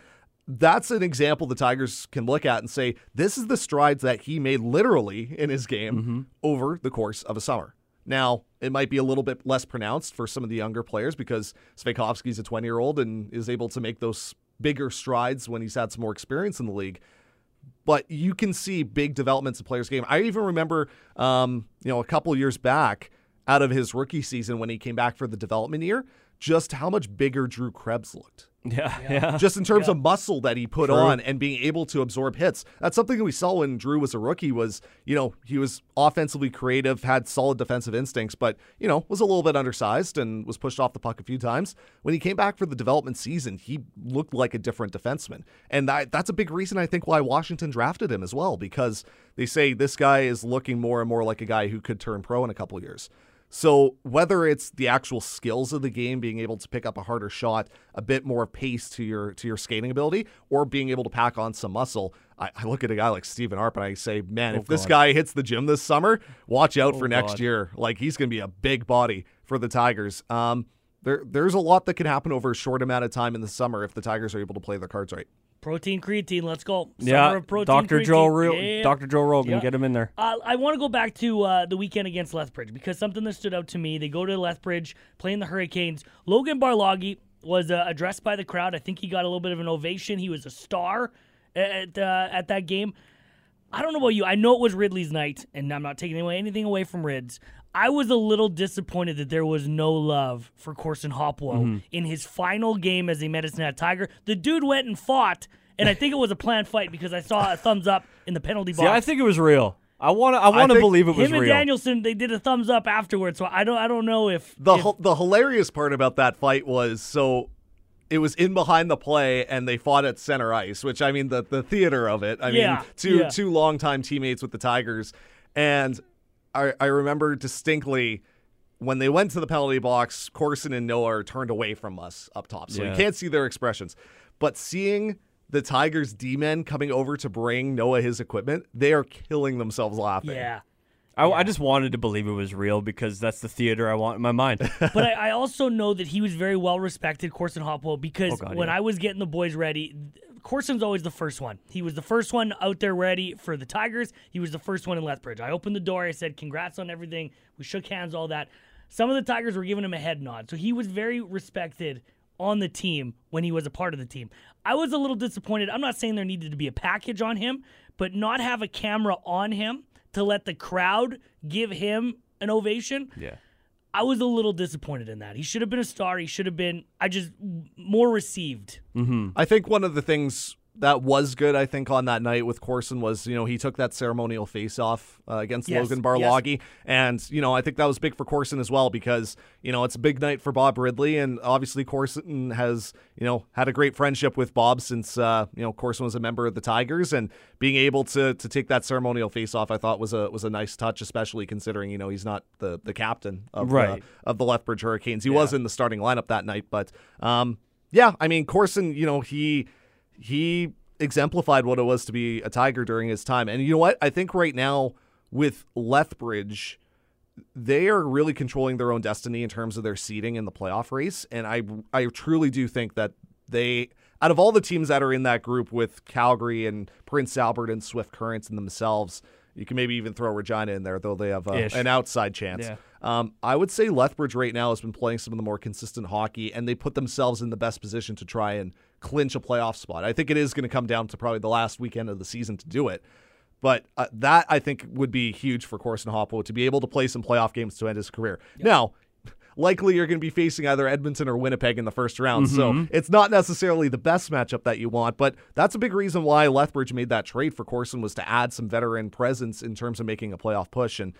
that's an example the Tigers can look at and say, this is the strides that he made literally in his game over the course of a summer. Now, it might be a little bit less pronounced for some of the younger players because Svejkovsky's a 20 year old and is able to make those bigger strides when he's had some more experience in the league. But you can see big developments in players' game. I even remember, um, you know, a couple years back out of his rookie season when he came back for the development year, just how much bigger Dru Krebs looked. Yeah, yeah. Just in terms of muscle that he put on and being able to absorb hits. That's something that we saw when Drew was a rookie was, you know, he was offensively creative, had solid defensive instincts, but, you know, was a little bit undersized and was pushed off the puck a few times. When he came back for the development season, he looked like a different defenseman. And that, that's a big reason I think why Washington drafted him as well because they say this guy is looking more and more like a guy who could turn pro in a couple years. So whether it's the actual skills of the game, being able to pick up a harder shot, a bit more pace to your to your skating ability, or being able to pack on some muscle, I, I look at a guy like Stephen Arp and I say, man, Oh, if this guy hits the gym this summer, watch out Oh, for next God. year. Like he's going to be a big body for the Tigers. Um, there there's a lot that can happen over a short amount of time in the summer if the Tigers are able to play their cards right. Protein creatine, let's go. Summer yeah, of protein Dr. creatine. Joe, Ro- Yeah. Dr. Joe Rogan, Yeah. get him in there. Uh, I want to go back to uh, the weekend against Lethbridge because something that stood out to me. They go to Lethbridge playing the Hurricanes. Logan Barlage was uh, addressed by the crowd. I think he got a little bit of an ovation. He was a star at uh, at that game. I don't know about you. I know it was Ridley's night, and I'm not taking away anything away from Rids. I was a little disappointed that there was no love for Corson Hopwo Mm-hmm. in his final game as a Medicine Hat Tiger. The dude went and fought, and I think it was a planned fight because I saw a thumbs up in the penalty box. See, I think it was real. I want to. I want to believe it was him and real. Danielson they did a thumbs up afterwards. So I don't I don't know if The if- h- the hilarious part about that fight was so it was in behind the play and they fought at center ice, which I mean the the theater of it. I Yeah, mean two yeah. two longtime teammates with the Tigers, and I I remember distinctly. When they went to the penalty box, Corson and Noah are turned away from us up top, so Yeah. you can't see their expressions. But seeing the Tigers D men coming over to bring Noah his equipment, they are killing themselves laughing. yeah. I, I just wanted to believe it was real because that's the theater I want in my mind. but I, I also know that he was very well respected, Corson Hopwo, because Oh, God, when yeah. I was getting the boys ready, Corson's always the first one. He was the first one out there ready for the Tigers. He was the first one in Lethbridge. I opened the door. I said, "Congrats on everything." We shook hands, all that. Some of the Tigers were giving him a head nod, so he was very respected on the team when he was a part of the team. I was a little disappointed. I'm not saying there needed to be a package on him, but not have a camera on him to let the crowd give him an ovation. yeah. I was a little disappointed in that. He should have been a star. He should have been, I just, more received. Mm-hmm. I think one of the things that was good, I think, on that night with Corson was, you know, he took that ceremonial face off uh, against Yes, Logan Barlage. And, you know, I think that was big for Corson as well because, you know, it's a big night for Bob Ridley. And obviously, Corson has, you know, had a great friendship with Bob since, uh, you know, Corson was a member of the Tigers. And being able to to take that ceremonial face off, I thought was a was a nice touch, especially considering, you know, he's not the, the captain of, Right. the, of the Lethbridge Hurricanes. He was in the starting lineup that night. But, um, yeah, I mean, Corson, you know, he he exemplified what it was to be a Tiger during his time. And you know what? I think right now with Lethbridge, they are really controlling their own destiny in terms of their seeding in the playoff race. And I I truly do think that they out of all the teams that are in that group with Calgary and Prince Albert and Swift Currents and themselves, you can maybe even throw Regina in there, though they have a, an outside chance. Yeah. Um, I would say Lethbridge right now has been playing some of the more consistent hockey, and they put themselves in the best position to try and clinch a playoff spot. I think it is going to come down to probably the last weekend of the season to do it. But uh, that I think would be huge for Corson Hopwo to be able to play some playoff games to end his career. Now, likely you're going to be facing either Edmonton or Winnipeg in the first round, so it's not necessarily the best matchup that you want. But that's a big reason why Lethbridge made that trade for Corson was to add some veteran presence in terms of making a playoff push and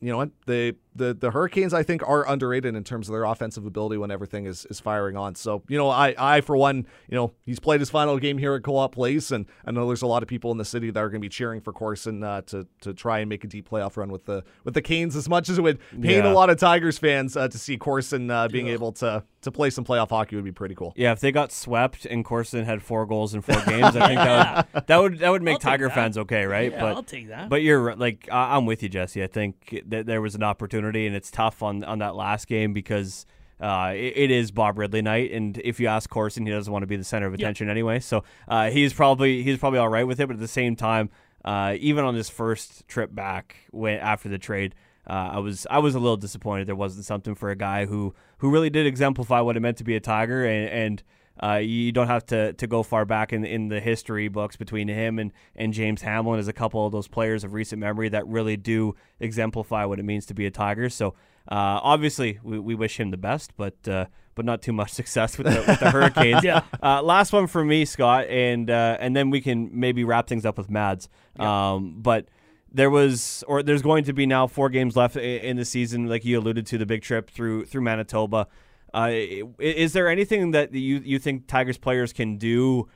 you know what the the the Hurricanes I think are underrated in terms of their offensive ability when everything is is firing on. So you know I I for one you know he's played his final game here at Co-op Place, and I know there's a lot of people in the city that are going to be cheering for Corson uh, to to try and make a deep playoff run with the with the Canes. As much as it would pain Yeah. a lot of Tigers fans uh, to see Corson uh, being able to to play some playoff hockey would be pretty cool. Yeah, if they got swept and Corson had four goals in four games, I think that would that would that would make I'll Tiger fans okay, right? Yeah, but I'll take that. But you're like I- I'm with you, Jesse. I think that there was an opportunity, and it's tough on on that last game because. Uh, it, it is Bob Ridley night, and if you ask Corson, he doesn't want to be the center of attention anyway. So uh, he's probably he's probably all right with it. But at the same time, uh, even on his first trip back when after the trade, uh, I was I was a little disappointed there wasn't something for a guy who who really did exemplify what it meant to be a Tiger, and, and uh, you don't have to, to go far back in in the history books between him and, and James Hamblin as a couple of those players of recent memory that really do exemplify what it means to be a Tiger. So uh, obviously we, we wish him the best, but uh, but not too much success with the, with the Hurricanes. Yeah. Uh, last one for me, Scott, and uh, and then we can maybe wrap things up with Mads. Um, but there was, or there's going to be now four games left in the season, like you alluded to, the big trip through through Manitoba. Uh, is there anything that you you think Tigers players can do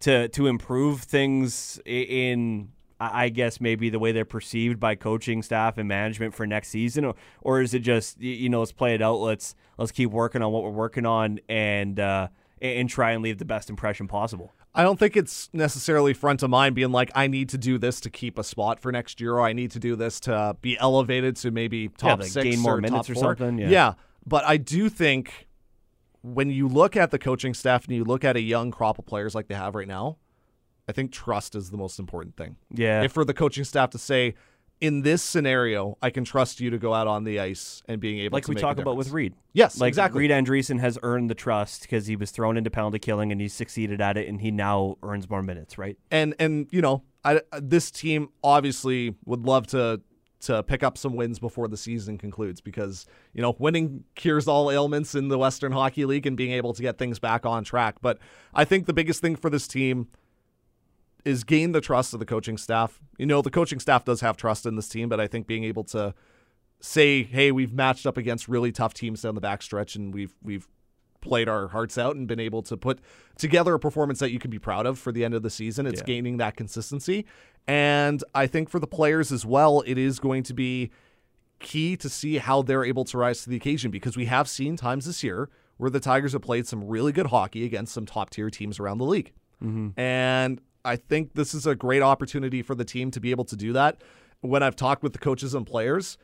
to to improve things in? I guess maybe the way they're perceived by coaching staff and management for next season, or, or is it just you know let's play it out, let's let's keep working on what we're working on and uh, and try and leave the best impression possible. I don't think it's necessarily front of mind being like, I need to do this to keep a spot for next year, or I need to do this to be elevated to maybe top like six gain more or minutes top or four. something, yeah. but I do think when you look at the coaching staff and you look at a young crop of players like they have right now, I think trust is the most important thing. Yeah. If for the coaching staff to say, in this scenario, I can trust you to go out on the ice and being able like to we talk about with. Reed. Yes, like exactly. Reed Andreessen has earned the trust because he was thrown into penalty killing and he succeeded at it, and he now earns more minutes. Right? and and you know I, this team obviously would love to to pick up some wins before the season concludes because you know winning cures all ailments in the Western Hockey League and being able to get things back on track. But I think the biggest thing for this team is gain the trust of the coaching staff. You know the coaching staff does have trust in this team, but I think being able to say, "Hey, we've matched up against really tough teams down the backstretch, and we've we've played our hearts out and been able to put together a performance that you can be proud of for the end of the season." It's Yeah. gaining that consistency, and I think for the players as well, it is going to be key to see how they're able to rise to the occasion because we have seen times this year where the Tigers have played some really good hockey against some top tier teams around the league. Mm-hmm. And I think this is a great opportunity for the team to be able to do that. When I've talked with the coaches and players,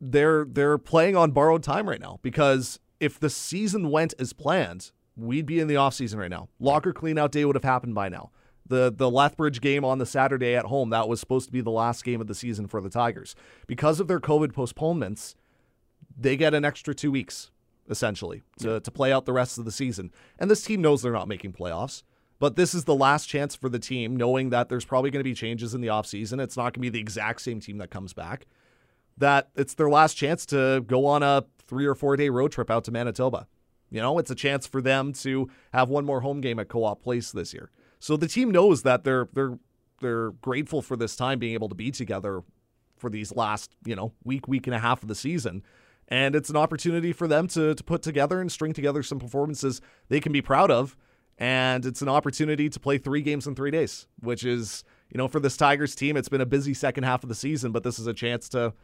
they're they're playing on borrowed time right now because if the season went as planned, we'd be in the offseason right now. Locker cleanout day would have happened by now. The the Lethbridge game on the Saturday at home, that was supposed to be the last game of the season for the Tigers. Because of their COVID postponements, they get an extra two weeks, essentially, to, to play out the rest of the season. And this team knows they're not making playoffs. But this is the last chance for the team, knowing that there's probably going to be changes in the offseason. It's not going to be the exact same team that comes back. That it's their last chance to go on a three or four day road trip out to Manitoba. You know, it's a chance for them to have one more home game at Co-op Place this year. So the team knows that they're they're they're grateful for this time being able to be together for these last, you know, week, week and a half of the season. And it's an opportunity for them to, to put together and string together some performances they can be proud of. And it's an opportunity to play three games in three days, which is, you know, for this Tigers team, it's been a busy second half of the season, but this is a chance to,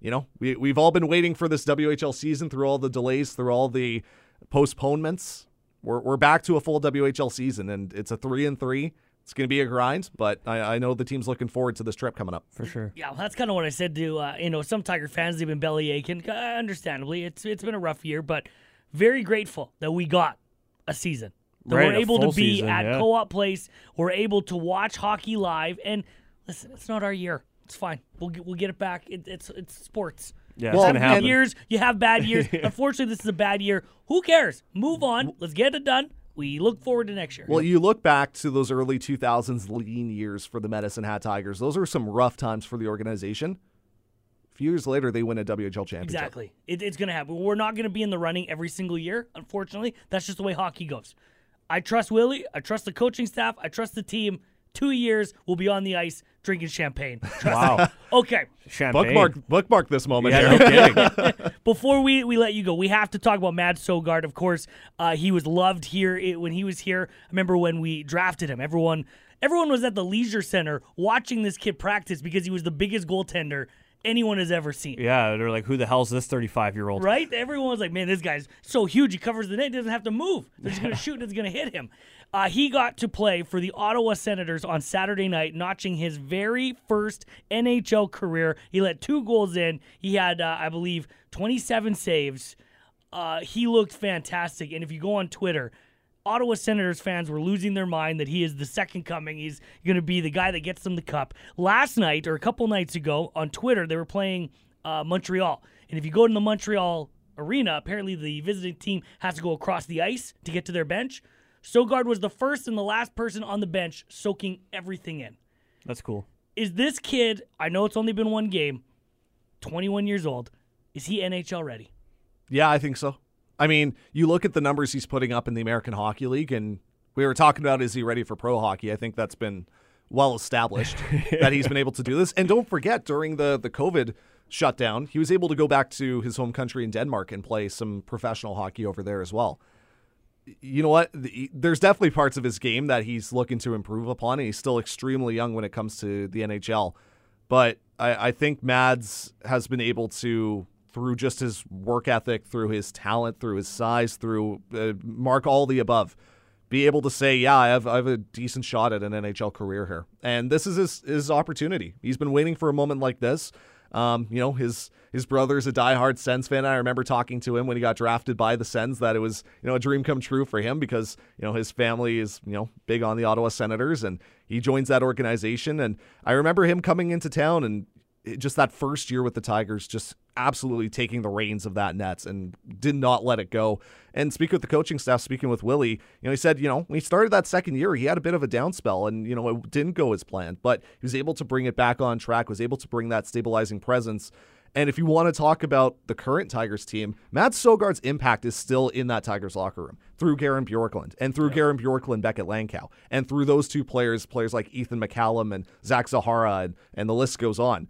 you know, we, we've all been waiting for this WHL season through all the delays, through all the postponements. We're, we're back to a full WHL season, and it's a three and three. It's going to be a grind, but I, I know the team's looking forward to this trip coming up. For sure. Yeah, well, that's kind of what I said to uh, you know some Tiger fans. They've been belly aching, uh, understandably. It's it's been a rough year, but very grateful that we got a season. That Right, we're able to be season, at yeah. Co-op Place. We're able to watch hockey live. And listen, it's not our year. It's fine. We'll get, we'll get it back. It, it's it's sports. Yeah, Well, it's Have gonna and- good happen. years. You have bad years. Unfortunately, this is a bad year. Who cares? Move on. Let's get it done. We look forward to next year. Well, you look back to those early 2000s lean years for the Medicine Hat Tigers. Those are some rough times for the organization. A few years later, they win a WHL championship. Exactly. It, it's going to happen. We're not going to be in the running every single year, unfortunately. That's just the way hockey goes. I trust Willie. I trust the coaching staff. I trust the team. Two years, we'll be on the ice drinking champagne. Trust Wow. Okay. Champagne. Bookmark, bookmark this moment. Yeah, here. no kidding. Before we, we let you go, we have to talk about Mads Sogaard. Of course, uh, he was loved here it, when he was here. I remember when we drafted him. Everyone everyone was at the Leisure Center watching this kid practice because he was the biggest goaltender anyone has ever seen. yeah, they're like, who the hell's this 35 year old? Right? Everyone was like, man, this guy's so huge. He covers the net. He doesn't have to move. They're just going to shoot and it's going to hit him. Uh, he got to play for the Ottawa Senators on Saturday night, notching his very first NHL career. He let two goals in. He had, uh, I believe, 27 saves. Uh, he looked fantastic. And if you go on Twitter, Ottawa Senators fans were losing their mind that he is the second coming. He's going to be the guy that gets them the cup. Last night, or a couple nights ago, on Twitter, they were playing uh, Montreal. And if you go to the Montreal arena, apparently the visiting team has to go across the ice to get to their bench. Sogaard was the first and the last person on the bench soaking everything in. That's cool. Is this kid, I know it's only been one game, 21 years old, is he NHL ready? Yeah, I think so. I mean, you look at the numbers he's putting up in the American Hockey League, and we were talking about is he ready for pro hockey? I think that's been well established that he's been able to do this. And don't forget, during the the COVID shutdown, he was able to go back to his home country in Denmark and play some professional hockey over there as well. You know what? The- There's definitely parts of his game that he's looking to improve upon, and he's still extremely young when it comes to the NHL. But I, I think Mads has been able to, through just his work ethic, through his talent, through his size, through uh, mark all the above, be able to say, yeah, I have, I have a decent shot at an NHL career here. And this is his, his opportunity. He's been waiting for a moment like this. Um, you know, his his brother's a diehard Sens fan. I remember talking to him when he got drafted by the Sens that it was, you know, a dream come true for him because, you know, his family is, you know, big on the Ottawa Senators and he joins that organization. And I remember him coming into town and just that first year with the Tigers, just absolutely taking the reins of that Nets and did not let it go. And speaking with the coaching staff, speaking with Willie, you know, he said, you know, when he started that second year, he had a bit of a down spell and, you know, it didn't go as planned, but he was able to bring it back on track, was able to bring that stabilizing presence. And if you want to talk about the current Tigers team, Mads Sogaard's impact is still in that Tigers locker room through Garin Bjorklund and through Garin Bjorklund back at Lankow and through those two players, players like Ethan McCallum and Zach Zahara, and, and the list goes on.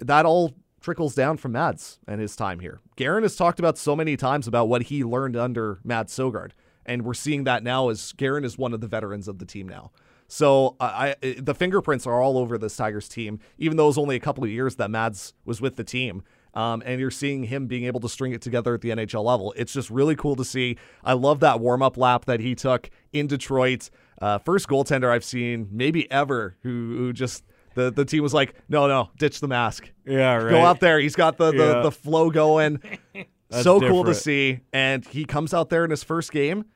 That all trickles down from Mads and his time here. Garin has talked about so many times about what he learned under Mads Sogaard, and we're seeing that now as Garin is one of the veterans of the team now. So I, the fingerprints are all over this Tigers team, even though it was only a couple of years that Mads was with the team. Um, and you're seeing him being able to string it together at the NHL level. It's just really cool to see. I love that warm up lap that he took in Detroit. Uh, first goaltender I've seen maybe ever who, who just the, the team was like, no, no, ditch the mask. Yeah, right. Go out there. He's got the, the, Yeah. the flow going. So cool to see. And he comes out there in his first game.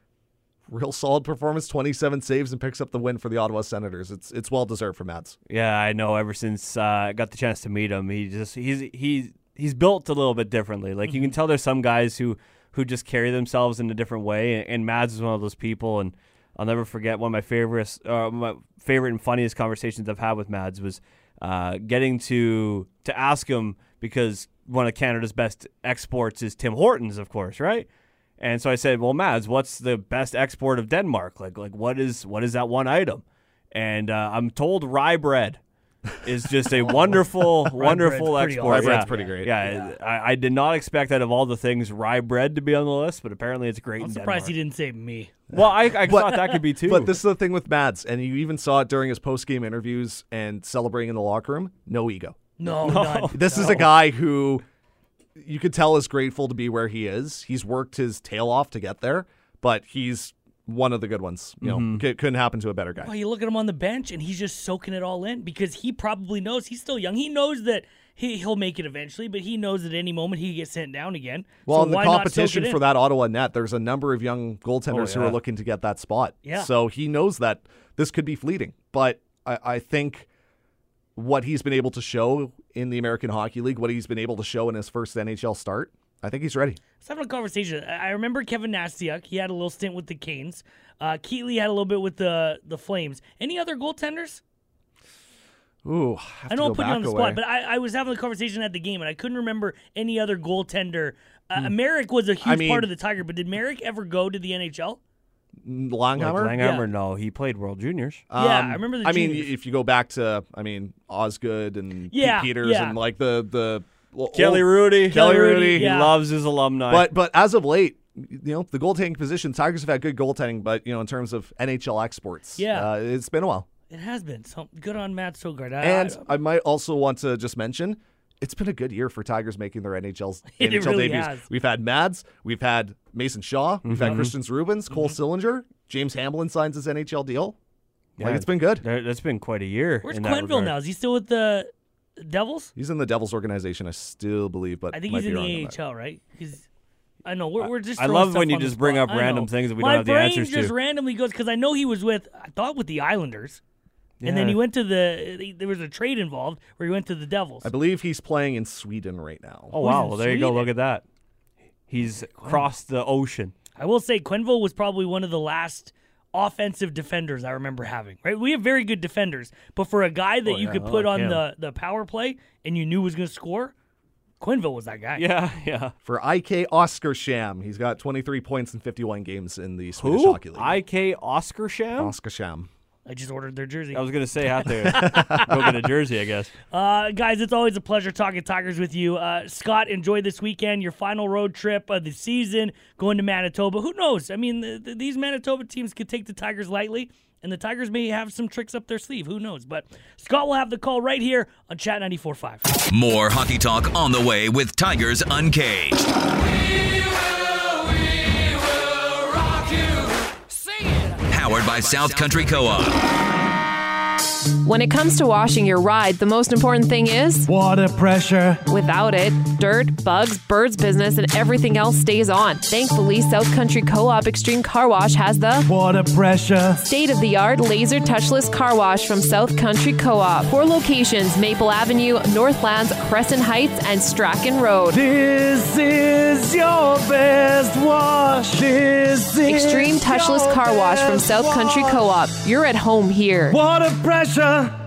Real solid performance, 27 saves, and picks up the win for the Ottawa Senators. It's it's well deserved for Mads. Yeah, I know. Ever since uh, I got the chance to meet him, he just he's he's he's built a little bit differently. Like you can tell, there's some guys who who just carry themselves in a different way, and, and Mads is one of those people. And I'll never forget one of my favorites, uh, my favorite and funniest conversations I've had with Mads was uh, getting to to ask him because one of Canada's best exports is Tim Hortons, of course, right? And so I said, "Well, Mads, what's the best export of Denmark? Like, like what is what is that one item?" And uh, I'm told rye bread is just a wonderful, wonderful export. awesome. Rye bread's yeah. pretty great. Yeah, I, I did not expect out of all the things rye bread to be on the list, but apparently it's great I'm in surprised Denmark. he didn't say me. Well, I, I thought that could be too. But this is the thing with Mads, and you even saw it during his post game interviews and celebrating in the locker room. No ego. No, none. This is a guy who you could tell is grateful to be where he is. He's worked his tail off to get there, but he's one of the good ones. You know, mm-hmm. c- couldn't happen to a better guy. Well, you look at him on the bench, and he's just soaking it all in because he probably knows he's still young. He knows that he, he'll make it eventually, but he knows at any moment he gets sent down again. Well, so in the why competition for that Ottawa net, there's a number of young goaltenders Oh, who are looking to get that spot. Yeah. So he knows that this could be fleeting. But I, I think what he's been able to show in the American Hockey League, what he's been able to show in his first NHL start, I think he's ready. Let's have a conversation. I I remember Kevin Nastiuk. He had a little stint with the Canes. Uh, Keatley had a little bit with the the Flames. Any other goaltenders? Ooh, have I to know I'm go putting you on the away. spot, but I, I was having a conversation at the game, and I couldn't remember any other goaltender. Uh, Hmm. Marek was a huge I mean- part of the Tiger, but did Marek ever go to the NHL? like Langhamer. Langhamer, Yeah. no, he played World Juniors. Yeah, Um, I remember the I mean, if you go back to, I mean, Osgood and Yeah, Pete Peters yeah. and like the the well, Kelly old- Rudy, Kelly Rudy, he yeah. loves his alumni. But but as of late, you know, the goaltending position, Tigers have had good goaltending, but you know, in terms of NHL exports, Yeah. uh, it's been a while. It has been. So good on Mads Sogaard. I- And I- I might also want to just mention. It's been a good year for Tigers making their NHL's It NHL really debuts. has. We've had Mads, we've had Mason Shaw, we've Mm-hmm. had Christian Rubens, Cole Sillinger, James Hamblin signs his NHL deal. Like Yeah. it's been good. There- that's been quite a year. where's in Quenneville now? Is he still with the Devils? He's in the Devils organization, I still believe, but I think might he's be in the that. AHL, right? He's. I know we're, we're just. I love when you just bring spot. up random things that we My don't have the brain answers just to. randomly goes because I know he was with. I thought with the Islanders. and then he went to the. There was a trade involved where he went to the Devils. I believe he's playing in Sweden right now. Oh wow, well there you go. Look at that. He's crossed the ocean. I will say Quenneville was probably one of the last offensive defenders I remember having. Right, we have very good defenders, but for a guy that Oh, you yeah, could oh, put like on him. the the power play and you knew was going to score, Quenneville was that guy. Yeah, yeah. For IK Oskarshamn, he's got 23 points in 51 games in the Swedish Who? Hockey League. IK Oskarshamn? Oscar Sham. I just ordered their jersey. I was gonna say out there. Go get a jersey, I guess. Uh, guys, it's always a pleasure talking Tigers with you. Uh, Scott, enjoy this weekend, your final road trip of the season, going to Manitoba. Who knows? I mean, th th these Manitoba teams could take the Tigers lightly, and the Tigers may have some tricks up their sleeve. Who knows? But Scott will have the call right here on Chat 94.5. More hockey talk on the way with Tigers Uncaged. By South Country Co-op. When it comes to washing your ride, the most important thing is Water pressure. without it, dirt, bugs, birds business, and everything else stays on. Thankfully, South Country Co op Extreme Car Wash has the Water pressure. state of the art laser touchless car wash from South Country Co op. Four locations Maple Avenue, Northlands, Crescent Heights, and Strachan Road. This is your best wash. This is Extreme touchless car wash from South Country. Co op. You're at home here. Water pressure pressure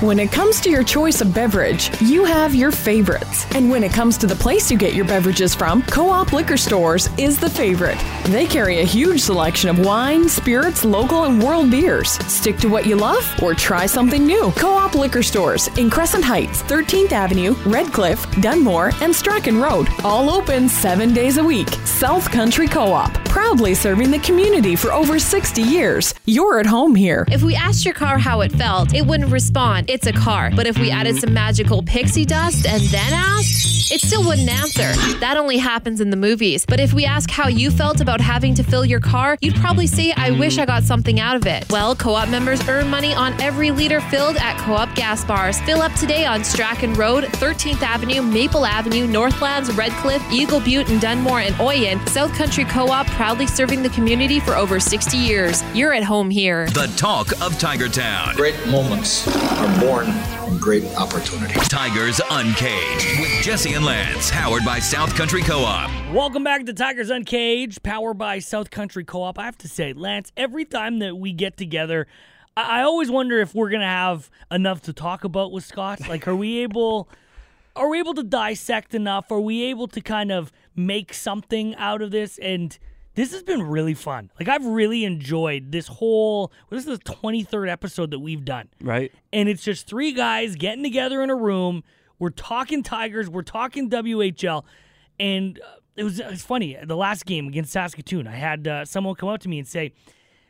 when it comes to your choice of beverage, you have your favorites. And when it comes to the place you get your beverages from, Co op Liquor Stores is the favorite. They carry a huge selection of wine, spirits, local, and world beers. Stick to what you love or try something new. Co op Liquor Stores in Crescent Heights, 13th Avenue, Red Cliff, Dunmore, and Strachan Road. All open seven days a week. South Country Co op, proudly serving the community for over 60 years. You're at home here. If we asked your car how it felt, it wouldn't respond. It's a car. But if we added some magical pixie dust and then asked, it still wouldn't answer. That only happens in the movies. But if we ask how you felt about having to fill your car, you'd probably say, I wish I got something out of it. Well, co op members earn money on every liter filled at co op gas bars. Fill up today on Strachan Road, 13th Avenue, Maple Avenue, Northlands, Red Cliff, Eagle Butte, and Dunmore and Oyen. South Country Co op proudly serving the community for over 60 years. You're at home here. The talk of Tiger Town. Great moments are born from great opportunity. Tigers Uncaged with Jesse and Lance. Powered by South Country Co-op. Welcome back to Tigers Uncaged, powered by South Country Co-op. I have to say, Lance, every time that we get together, I, I always wonder if we're gonna have enough to talk about with Scott. Like, are we able? Are we able to dissect enough? Are we able to kind of make something out of this? And this has been really fun. Like, I've really enjoyed this whole. This is the twenty third episode that we've done Right? and it's just three guys getting together in a room. We're talking Tigers, we're talking WHL, and uh, it was it's funny. The last game against Saskatoon, I had uh, someone come up to me and say,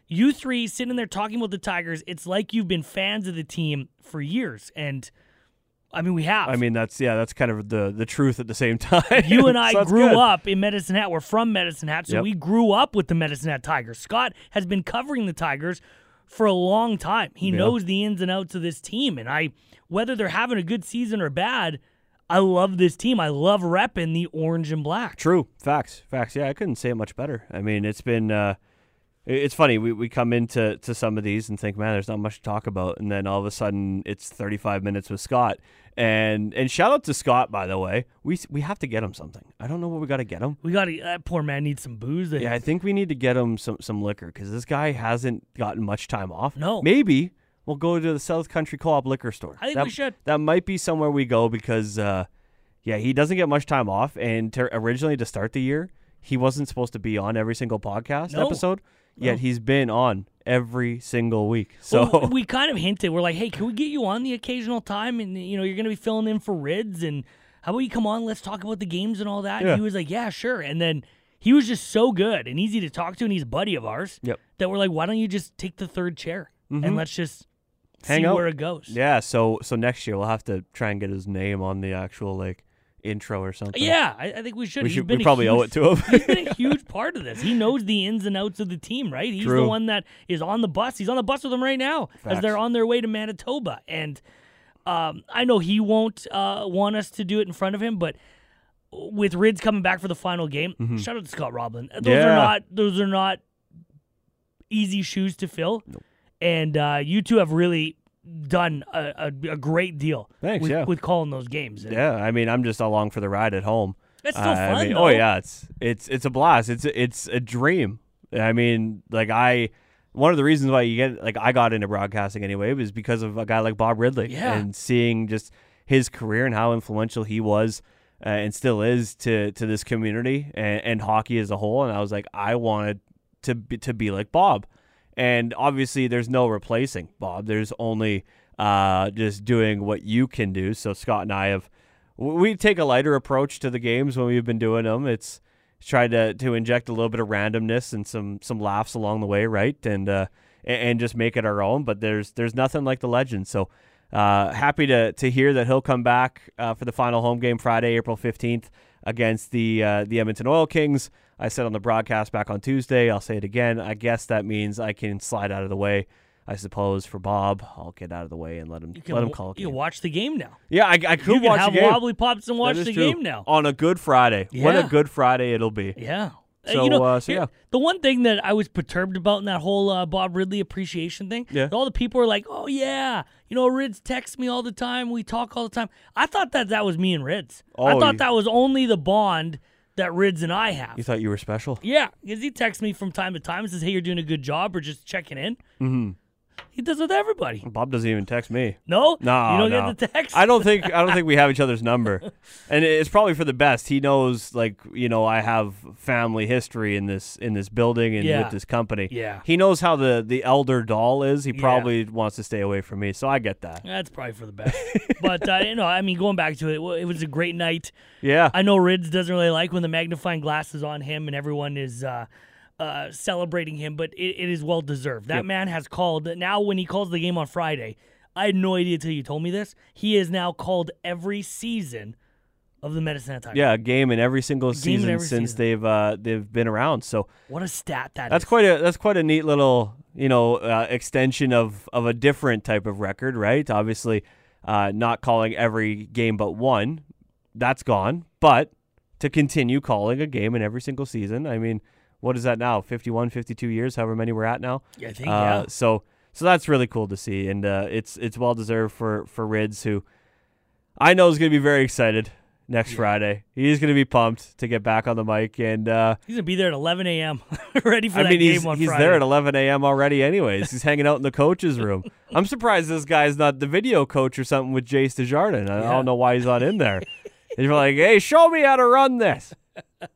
"You three sitting there talking about the Tigers, it's like you've been fans of the team for years." And I mean, we have. I mean, that's yeah, that's kind of the the truth at the same time. you and I So grew good. up in Medicine Hat. We're from Medicine Hat, so Yep. we grew up with the Medicine Hat Tigers. Scott has been covering the Tigers for a long time. He Yeah. knows the ins and outs of this team, and I, whether they're having a good season or bad, I love this team. I love repping the orange and black. True. Facts. Facts. Yeah, I couldn't say it much better. I mean, it's been uh it's funny. We, we come into to some of these and think, man, there's not much to talk about, and then all of a sudden it's 35 minutes with Scott. And and shout out to Scott, by the way. We we have to get him something. I don't know what we got to get him. We got to. That poor man needs some booze. Yeah, I think we need to get him some some liquor because this guy hasn't gotten much time off. No. maybe we'll go to the South Country Co-op liquor store. I think that, we should. That might be somewhere we go because, uh, yeah, he doesn't get much time off. And to, originally to start the year, he wasn't supposed to be on every single podcast No. episode. Yet No. he's been on every single week. So Well, we kind of hinted. We're like, hey, can we get you on the occasional time? And you know, you're going to be filling in for Rids, and how about you come on? Let's talk about the games and all that. And he was like, yeah, sure. And then he was just so good and easy to talk to, and he's a buddy of ours. Yep. That we're like, why don't you just take the third chair and mm-hmm. let's just Hang see out. where it goes. yeah, so so next year we'll have to try and get his name on the actual like intro or something. Yeah, I, I think we should. We should- been we probably owe it to him. he's been a huge part of this. He knows the ins and outs of the team, right? He's the one that is on the bus. He's on the bus with them right now as they're on their way to Manitoba. And um, I know he won't uh, want us to do it in front of him, but with Rids coming back for the final game, shout out to Scott Roblin. Those Mm-hmm. Yeah. are not those are not easy shoes to fill. and uh, you two have really done a, a, a great deal. Thanks, with, yeah. with calling those games. And Yeah, I mean, I'm just along for the ride at home. It's still Uh, fun, I mean, though. oh yeah, it's it's it's a blast. It's it's a dream. I mean, like I, one of the reasons why you get like I got into broadcasting anyway was because of a guy like Bob Ridley Yeah. and seeing just his career and how influential he was uh, and still is to to this community and, and hockey as a whole. And I was like, I wanted to be, to be like Bob. And obviously, there's no replacing Bob. There's only uh, just doing what you can do. So Scott and I have we take a lighter approach to the games when we've been doing them. It's tried to to inject a little bit of randomness and some some laughs along the way, right? And uh, and, just make it our own. But there's there's nothing like the legend. So uh, happy to to hear that he'll come back uh, for the final home game Friday, April fifteenth against the uh, the Edmonton Oil Kings. I said on the broadcast back on Tuesday. I'll say it again. I guess that means I can slide out of the way. I suppose for Bob, I'll get out of the way and let him let him call. a you watch the game now. Yeah, I, I could You can watch have the game. wobbly pops and watch the true. game now. on a Good Friday. What a Good Friday it'll be. Yeah. Uh, So, you know, uh, so yeah. the one thing that I was perturbed about in that whole uh, Bob Ridley appreciation thing, Yeah. all the people are like, "Oh yeah, you know, Rids texts me all the time. We talk all the time." I thought that that was me and Rids. I Oh, thought you- that was only the bond that Rids and I have. You thought you were special? yeah, because he texts me from time to time and says, "Hey, you're doing a good job," or just checking in. Mm-hmm. He does with everybody. Bob doesn't even text me. No, No, you don't no. get the text. I don't think I don't think we have each other's number, and it's probably for the best. He knows, like you know, I have family history in this in this building and Yeah. with this company. Yeah. he knows how the the elder doll is. He Yeah. probably wants to stay away from me, so I get that. That's probably for the best. but uh, you know, I mean, going back to it, it was a great night. Yeah, I know Rids doesn't really like when the magnifying glass is on him and everyone is uh, uh, celebrating him, but it, it is well deserved. That Yep. man has called now when he calls the game on Friday. I had no idea until you told me this. He has now called every season of the Medicine Hat yeah, a game in every single season every since season. they've uh, they've been around. So What a stat that That's is. quite a that's quite a neat little you know uh, extension of of a different type of record, right? Obviously, uh, not calling every game but one, that's gone. But to continue calling a game in every single season, I mean, what is that now? 51, 52 years, however many we're at now. Yeah, I think, Uh, yeah. So so that's really cool to see, and uh, it's it's well deserved for for Rids who I know is going to be very excited next Friday. He's going to be pumped to get back on the mic and. Uh, He's gonna be there at 11 a.m. ready for I that mean, game he's, on he's Friday. there at 11 a.m. already, anyways. He's hanging out in the coach's room. I'm surprised this guy's not the video coach or something with Jace Desjardins. I, I don't know why he's not in there. He's like, hey, show me how to run this.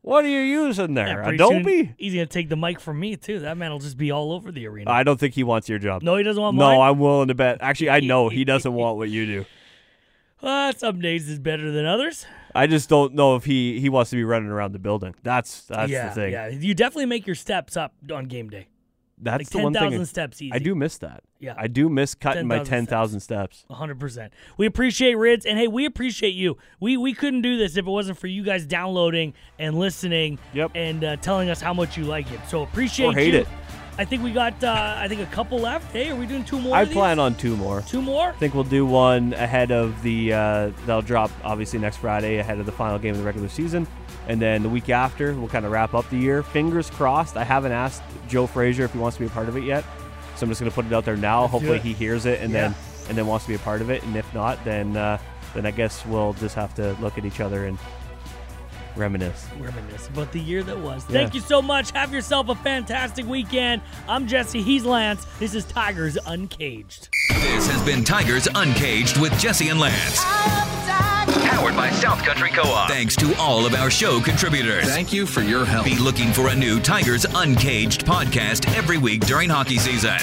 What are you using Yeah, there? soon Adobe? he's gonna take the mic from me too. That man will just be all over the arena. I don't think he wants your job. no, he doesn't want No. I'm willing to bet. Actually, I know he doesn't want what you do. Uh, some days is better than others. I just don't know if he, he wants to be running around the building. That's that's yeah, the thing. yeah. You definitely make your steps up on game day. That's Like the one thing. 10,000 steps easy. I do miss that. Yeah. I do miss cutting my 10,000 10,000 steps. 100%. We appreciate Rids, and hey, we appreciate you. We we couldn't do this if it wasn't for you guys downloading and listening Yep. and uh, telling us how much you like it. So appreciate Or hate you. it. I think we got, uh, I think, a couple left. Hey, are we doing two more? I plan on two more. Two more? I think we'll do one ahead of the. Uh, they'll drop obviously next Friday ahead of the final game of the regular season, and then the week after we'll kind of wrap up the year. Fingers crossed. I haven't asked Joe Frazier if he wants to be a part of it yet, so I'm just gonna put it out there now. Let's Hopefully he hears it and Yeah. then and then wants to be a part of it. And if not, then uh, then I guess we'll just have to look at each other and reminisce. Reminisce about the year that was. Yeah. Thank you so much. Have yourself a fantastic weekend. I'm Jesse. He's Lance. This is Tigers Uncaged. This has been Tigers Uncaged with Jesse and Lance. Powered by South Country Co-op. Thanks to all of our show contributors. Thank you for your help. Be looking for a new Tigers Uncaged podcast every week during hockey season.